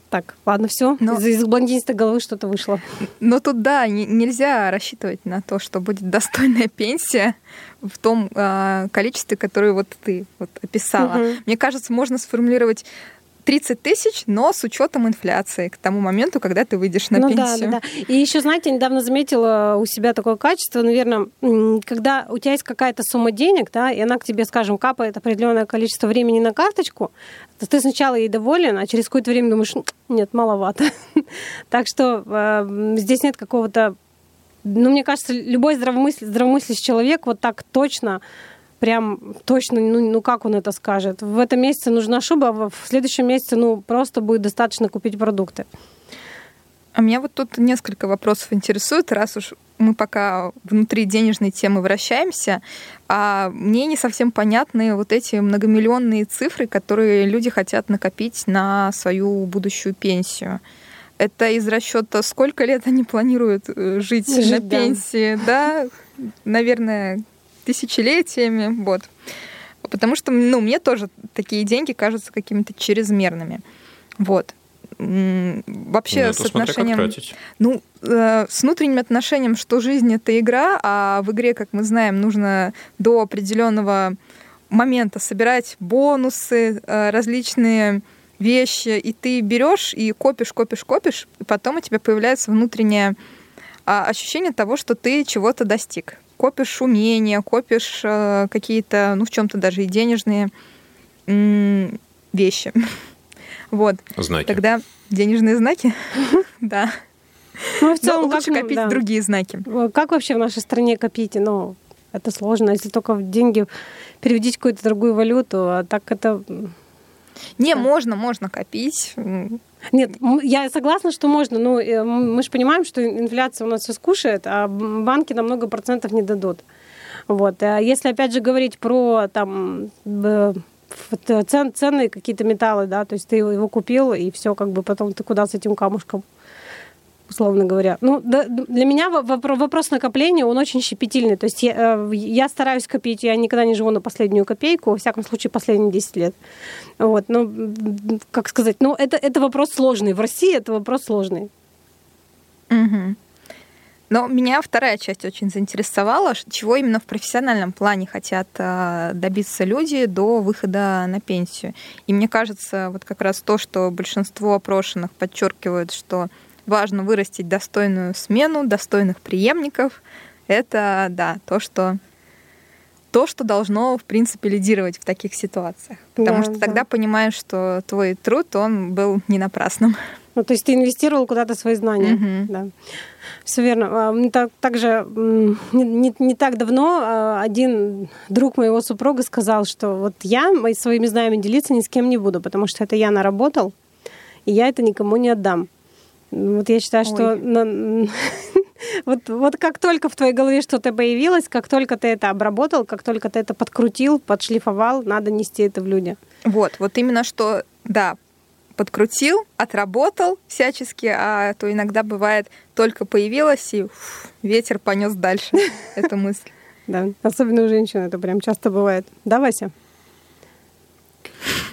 Так, ладно, все. Но... Из, из блондинистой головы что-то вышло. Но тут, да, не, нельзя рассчитывать на то, что будет достойная пенсия в том э, количестве, которое вот ты вот описала. Угу. Мне кажется, можно сформулировать 30 тысяч, но с учетом инфляции к тому моменту, когда ты выйдешь на ну, пенсию. Да, да, да. И еще, знаете, я недавно заметила у себя такое качество, наверное, когда у тебя есть какая-то сумма денег, да, и она к тебе, скажем, капает определенное количество времени на карточку, то ты сначала ей доволен, а через какое-то время думаешь, нет, маловато. Так что э, здесь нет какого-то ну, мне кажется, любой здравомыслящий человек вот так точно прям точно, ну, ну как он это скажет? В этом месяце нужна шуба, а в следующем месяце, ну, просто будет достаточно купить продукты. А меня вот тут несколько вопросов интересует, раз уж мы пока внутри денежной темы вращаемся, а мне не совсем понятны вот эти многомиллионные цифры, которые люди хотят накопить на свою будущую пенсию. Это из расчета, сколько лет они планируют э, жить, жить на да. пенсии, да? Наверное, тысячелетиями, вот. Потому что, ну, мне тоже такие деньги кажутся какими-то чрезмерными. Вот. Вообще ну, с отношением... Ну, э, с внутренним отношением, что жизнь это игра, а в игре, как мы знаем, нужно до определенного момента собирать бонусы, э, различные вещи, и ты берешь и копишь, копишь, копишь, и потом у тебя появляется внутреннее а, ощущение того, что ты чего-то достиг копишь умения, копишь э, какие-то, ну, в чем-то даже и денежные м- вещи. вот. Знаки. Тогда денежные знаки, да. Ну, в целом, Но лучше копить другие знаки. Как вообще в нашей стране копить? Ну, это сложно. Если только деньги переводить в какую-то другую валюту, а так это... Не, можно, можно копить. Нет, я согласна, что можно, но э, мы же понимаем, что инфляция у нас все скушает, а банки на много процентов не дадут. Вот. А если опять же говорить про там цен, ценные какие-то металлы, да, то есть ты его купил, и все, как бы потом ты куда с этим камушком? Условно говоря. Ну, да, для меня вопрос накопления, он очень щепетильный. То есть я, э, я стараюсь копить, я никогда не живу на последнюю копейку, во всяком случае, последние 10 лет. Вот, ну, как сказать, ну, это, это вопрос сложный. В России это вопрос сложный. Угу. Но меня вторая часть очень заинтересовала, чего именно в профессиональном плане хотят э, добиться люди до выхода на пенсию. И мне кажется, вот как раз то, что большинство опрошенных подчеркивают, что важно вырастить достойную смену, достойных преемников. Это, да, то, что то, что должно, в принципе, лидировать в таких ситуациях. Потому да, что да. тогда понимаешь, что твой труд, он был не напрасным. Ну, то есть ты инвестировал куда-то свои знания. Угу. Да. Все верно. А, так, также не, не, не так давно а, один друг моего супруга сказал, что вот я своими знаниями делиться ни с кем не буду, потому что это я наработал, и я это никому не отдам. Вот я считаю, Ой. что вот, вот как только в твоей голове что-то появилось, как только ты это обработал, как только ты это подкрутил, подшлифовал, надо нести это в люди. Вот, вот именно что, да, подкрутил, отработал всячески, а то иногда бывает только появилось и уф, ветер понес дальше эту мысль. Да, особенно у женщин это прям часто бывает. Да, Вася?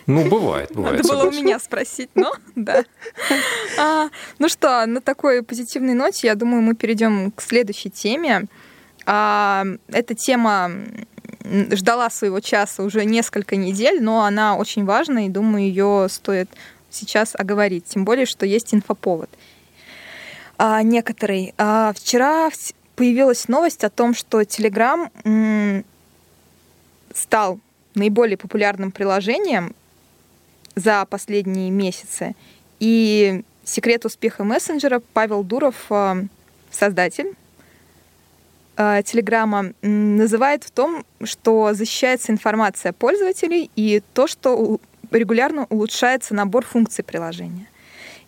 Ну, бывает, бывает. Надо было у меня спросить, но да. А, ну что, на такой позитивной ноте, я думаю, мы перейдем к следующей теме. А, эта тема ждала своего часа уже несколько недель, но она очень важна, и думаю, ее стоит сейчас оговорить. Тем более, что есть инфоповод. А, некоторый. А, вчера появилась новость о том, что Telegram стал наиболее популярным приложением за последние месяцы. И секрет успеха мессенджера Павел Дуров, э, создатель э, Телеграма, называет в том, что защищается информация пользователей и то, что регулярно улучшается набор функций приложения.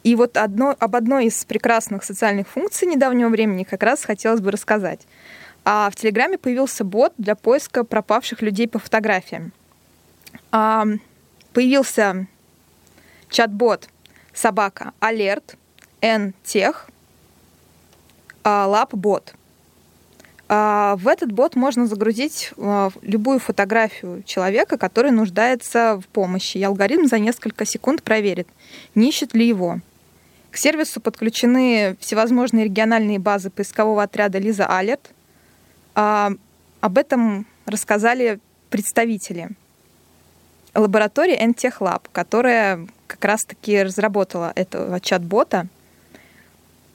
И вот одно, об одной из прекрасных социальных функций недавнего времени как раз хотелось бы рассказать. А в Телеграме появился бот для поиска пропавших людей по фотографиям. А, появился чат-бот собака алерт ntech лап-бот. А, в этот бот можно загрузить а, любую фотографию человека, который нуждается в помощи, и алгоритм за несколько секунд проверит, не ищет ли его. К сервису подключены всевозможные региональные базы поискового отряда Лиза Алерт. А, об этом рассказали представители лаборатории NTech Lab, которая как раз-таки разработала этого чат-бота.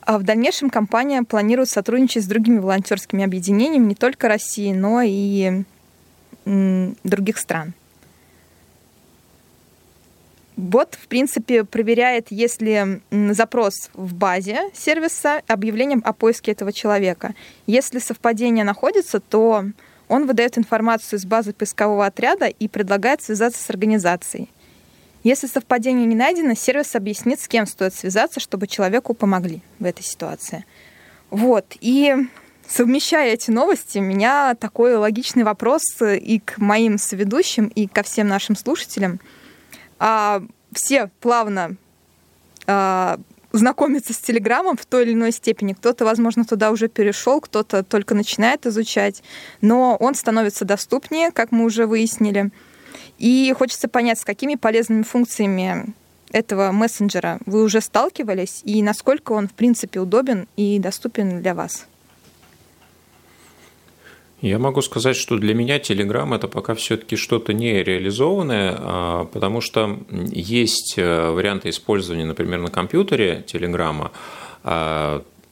А в дальнейшем компания планирует сотрудничать с другими волонтерскими объединениями не только России, но и других стран. Бот, в принципе, проверяет, если запрос в базе сервиса объявлением о поиске этого человека. Если совпадение находится, то он выдает информацию из базы поискового отряда и предлагает связаться с организацией. Если совпадение не найдено, сервис объяснит, с кем стоит связаться, чтобы человеку помогли в этой ситуации. Вот. И совмещая эти новости, у меня такой логичный вопрос и к моим соведущим, и ко всем нашим слушателям – а, все плавно а, знакомятся с Телеграмом в той или иной степени. Кто-то, возможно, туда уже перешел, кто-то только начинает изучать, но он становится доступнее, как мы уже выяснили. И хочется понять, с какими полезными функциями этого мессенджера вы уже сталкивались и насколько он, в принципе, удобен и доступен для вас. Я могу сказать, что для меня Telegram это пока все-таки что-то не реализованное, а, потому что есть э, варианты использования, например, на компьютере Telegram,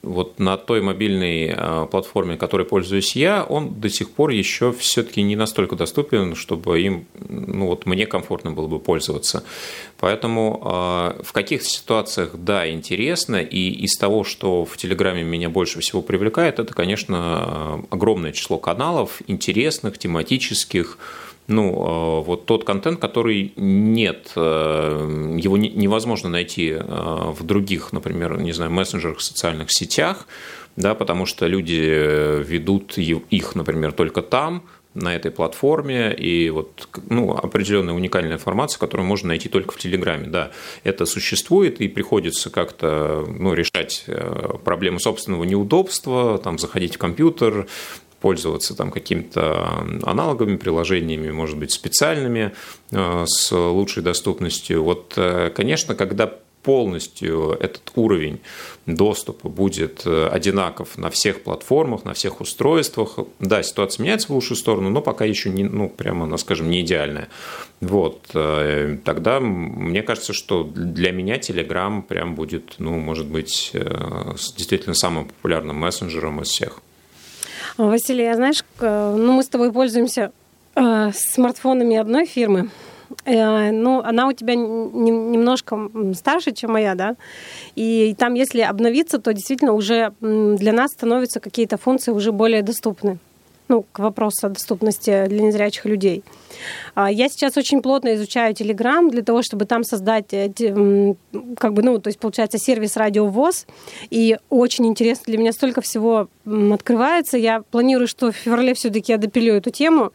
вот на той мобильной а, платформе, которой пользуюсь я, он до сих пор еще все-таки не настолько доступен, чтобы им, ну вот мне комфортно было бы пользоваться. Поэтому а, в каких ситуациях, да, интересно, и из того, что в Телеграме меня больше всего привлекает, это, конечно, огромное число каналов, интересных, тематических, ну, э, вот тот контент, который нет, э, его невозможно найти э, в других, например, не знаю, мессенджерах, социальных сетях, да, потому что люди ведут их, например, только там, на этой платформе, и вот ну, определенная уникальная информация, которую можно найти только в Телеграме. Да, это существует, и приходится как-то ну, решать проблемы собственного неудобства, там, заходить в компьютер, пользоваться там какими-то аналоговыми приложениями, может быть, специальными э, с лучшей доступностью. Вот, э, конечно, когда полностью этот уровень доступа будет э, одинаков на всех платформах, на всех устройствах. Да, ситуация меняется в лучшую сторону, но пока еще не, ну, прямо, ну, скажем, не идеальная. Вот, тогда мне кажется, что для меня Telegram прям будет, ну, может быть, действительно самым популярным мессенджером из всех. Василий, а знаешь, ну мы с тобой пользуемся э, смартфонами одной фирмы. Э, ну, она у тебя немножко старше, чем моя, да, и там, если обновиться, то действительно уже для нас становятся какие-то функции уже более доступны ну, к вопросу о доступности для незрячих людей. А, я сейчас очень плотно изучаю Telegram для того, чтобы там создать, э, как бы, ну, то есть, получается, сервис радиовоз. И очень интересно для меня столько всего открывается. Я планирую, что в феврале все-таки я допилю эту тему.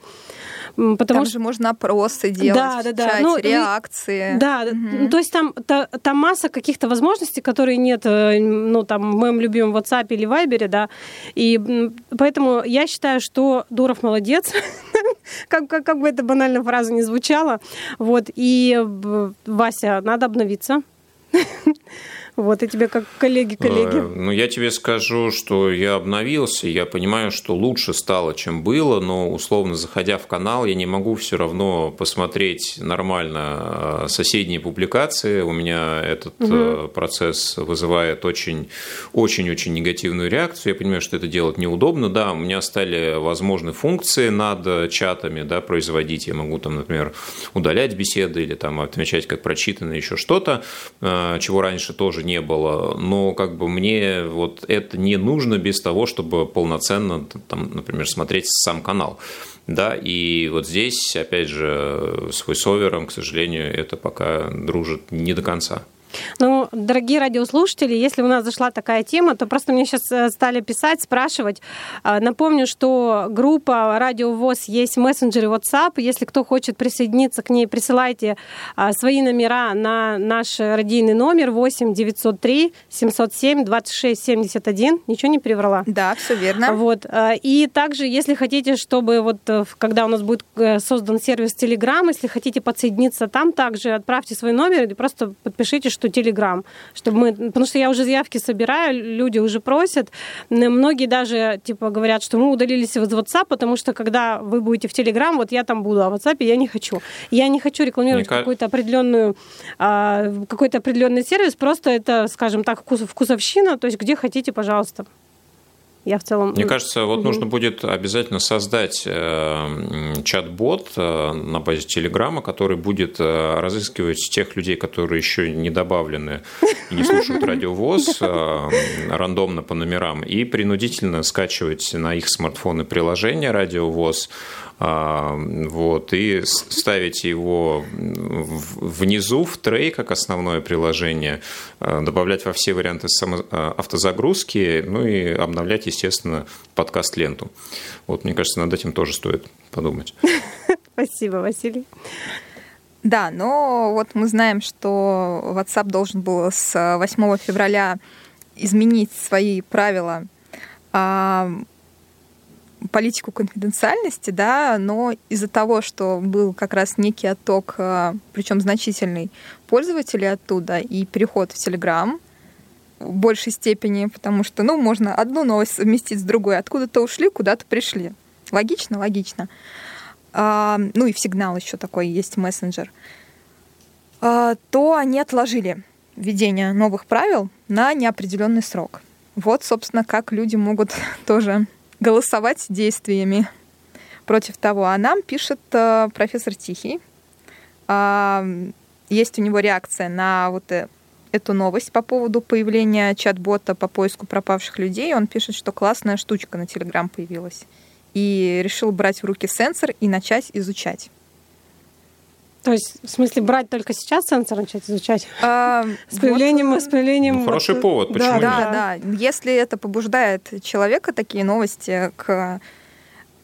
Потому там что... же можно опросы делать, да, да, да. ну, реакции. Да, угу. то есть там, та, там масса каких-то возможностей, которые нет, э, ну, там, в моем любимом WhatsApp или Viber, да, и поэтому я считаю, что Дуров молодец, как, как, как бы эта банальная фраза не звучала, вот, и Вася, надо обновиться. Вот, и тебе как коллеги-коллеги. Э, ну, я тебе скажу, что я обновился, я понимаю, что лучше стало, чем было, но, условно, заходя в канал, я не могу все равно посмотреть нормально э, соседние публикации. У меня этот угу. процесс вызывает очень-очень-очень негативную реакцию. Я понимаю, что это делать неудобно. Да, у меня стали возможны функции над чатами да, производить. Я могу, там, например, удалять беседы или там, отмечать как прочитанное еще что-то, чего раньше тоже не было, но как бы мне вот это не нужно без того, чтобы полноценно, там, например, смотреть сам канал. Да, и вот здесь, опять же, с войсовером, к сожалению, это пока дружит не до конца. Ну, дорогие радиослушатели, если у нас зашла такая тема, то просто мне сейчас э, стали писать, спрашивать. А, напомню, что группа Радио ВОЗ есть в мессенджере WhatsApp. Если кто хочет присоединиться к ней, присылайте а, свои номера на наш радийный номер 8 903 707 26 71. Ничего не приврала? Да, все верно. Вот. А, и также, если хотите, чтобы вот э, когда у нас будет э, создан сервис Telegram, если хотите подсоединиться там, также отправьте свой номер и просто подпишите, что Telegram, чтобы мы, потому что я уже заявки собираю, люди уже просят, многие даже типа говорят, что мы удалились из WhatsApp, потому что когда вы будете в Telegram, вот я там буду, а в WhatsApp я не хочу. Я не хочу рекламировать Мне какую-то определенную а, какой-то определенный сервис, просто это, скажем так, вкус, вкусовщина, то есть где хотите, пожалуйста. Я в целом... Мне кажется, вот угу. нужно будет обязательно создать э, чат-бот э, на базе Телеграма, который будет э, разыскивать тех людей, которые еще не добавлены и не слушают радиовоз рандомно по номерам, и принудительно скачивать на их смартфоны приложение радиовоз, вот, и ставите его внизу в трей как основное приложение, а, добавлять во все варианты а, автозагрузки, ну и обновлять, естественно, подкаст-ленту. Вот, мне кажется, над этим тоже стоит подумать. Спасибо, Василий. Да, но вот мы знаем, что WhatsApp должен был с 8 февраля изменить свои правила политику конфиденциальности, да, но из-за того, что был как раз некий отток, а, причем значительный, пользователей оттуда и переход в Телеграм в большей степени, потому что, ну, можно одну новость совместить с другой. Откуда-то ушли, куда-то пришли. Логично? Логично. А, ну и в сигнал еще такой есть мессенджер. А, то они отложили введение новых правил на неопределенный срок. Вот, собственно, как люди могут тоже голосовать действиями против того. А нам пишет э, профессор Тихий. Э, есть у него реакция на вот э, эту новость по поводу появления чат-бота по поиску пропавших людей. Он пишет, что классная штучка на Телеграм появилась. И решил брать в руки сенсор и начать изучать. То есть, в смысле, брать только сейчас сенсор начать изучать? А, с появлением, вот, с появлением... Ну, хороший вот, повод, почему да, нет? Да, да. Если это побуждает человека, такие новости, к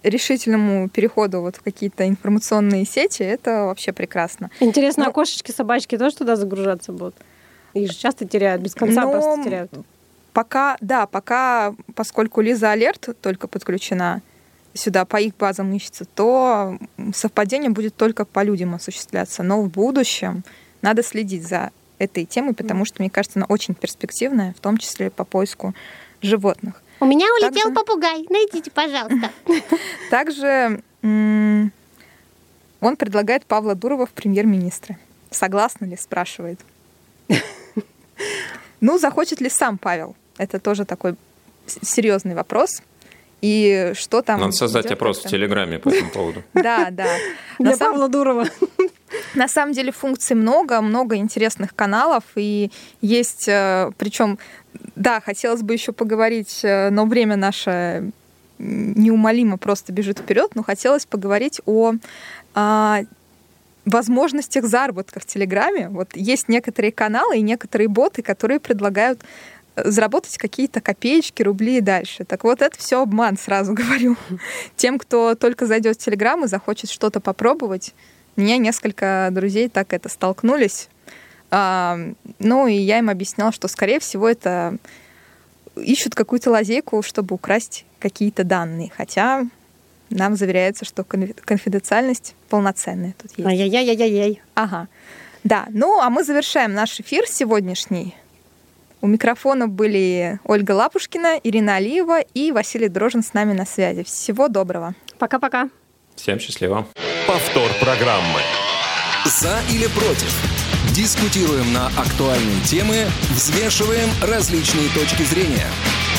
решительному переходу вот в какие-то информационные сети, это вообще прекрасно. Интересно, Но... а кошечки, собачки тоже туда загружаться будут? Их же часто теряют, без конца Но... просто теряют. Пока, да, пока, поскольку Лиза Алерт только подключена, сюда по их базам ищется, то совпадение будет только по людям осуществляться. Но в будущем надо следить за этой темой, потому что, мне кажется, она очень перспективная, в том числе по поиску животных. У меня улетел Также... попугай. Найдите, пожалуйста. Также он предлагает Павла Дурова в премьер-министры. Согласны ли, спрашивает. Ну, захочет ли сам Павел? Это тоже такой серьезный вопрос. И что там... Надо создать опрос в Телеграме по этому поводу. Да, да. Для Павла Дурова. На самом деле функций много, много интересных каналов, и есть, э, причем, да, хотелось бы еще поговорить, э, но время наше неумолимо просто бежит вперед, но хотелось поговорить о, о а, возможностях заработка в Телеграме. Вот есть некоторые каналы и некоторые боты, которые предлагают заработать какие-то копеечки, рубли и дальше. Так вот, это все обман, сразу говорю. Тем, кто только зайдет в Телеграм и захочет что-то попробовать, мне несколько друзей так это столкнулись. А, ну, и я им объясняла, что, скорее всего, это ищут какую-то лазейку, чтобы украсть какие-то данные. Хотя нам заверяется, что конфиденциальность полноценная тут есть. Ай-яй-яй-яй-яй. Ага. Да, ну а мы завершаем наш эфир сегодняшний у микрофона были Ольга Лапушкина, Ирина Алиева и Василий Дрожин с нами на связи. Всего доброго. Пока-пока. Всем счастливо. Повтор программы. За или против? Дискутируем на актуальные темы, взвешиваем различные точки зрения –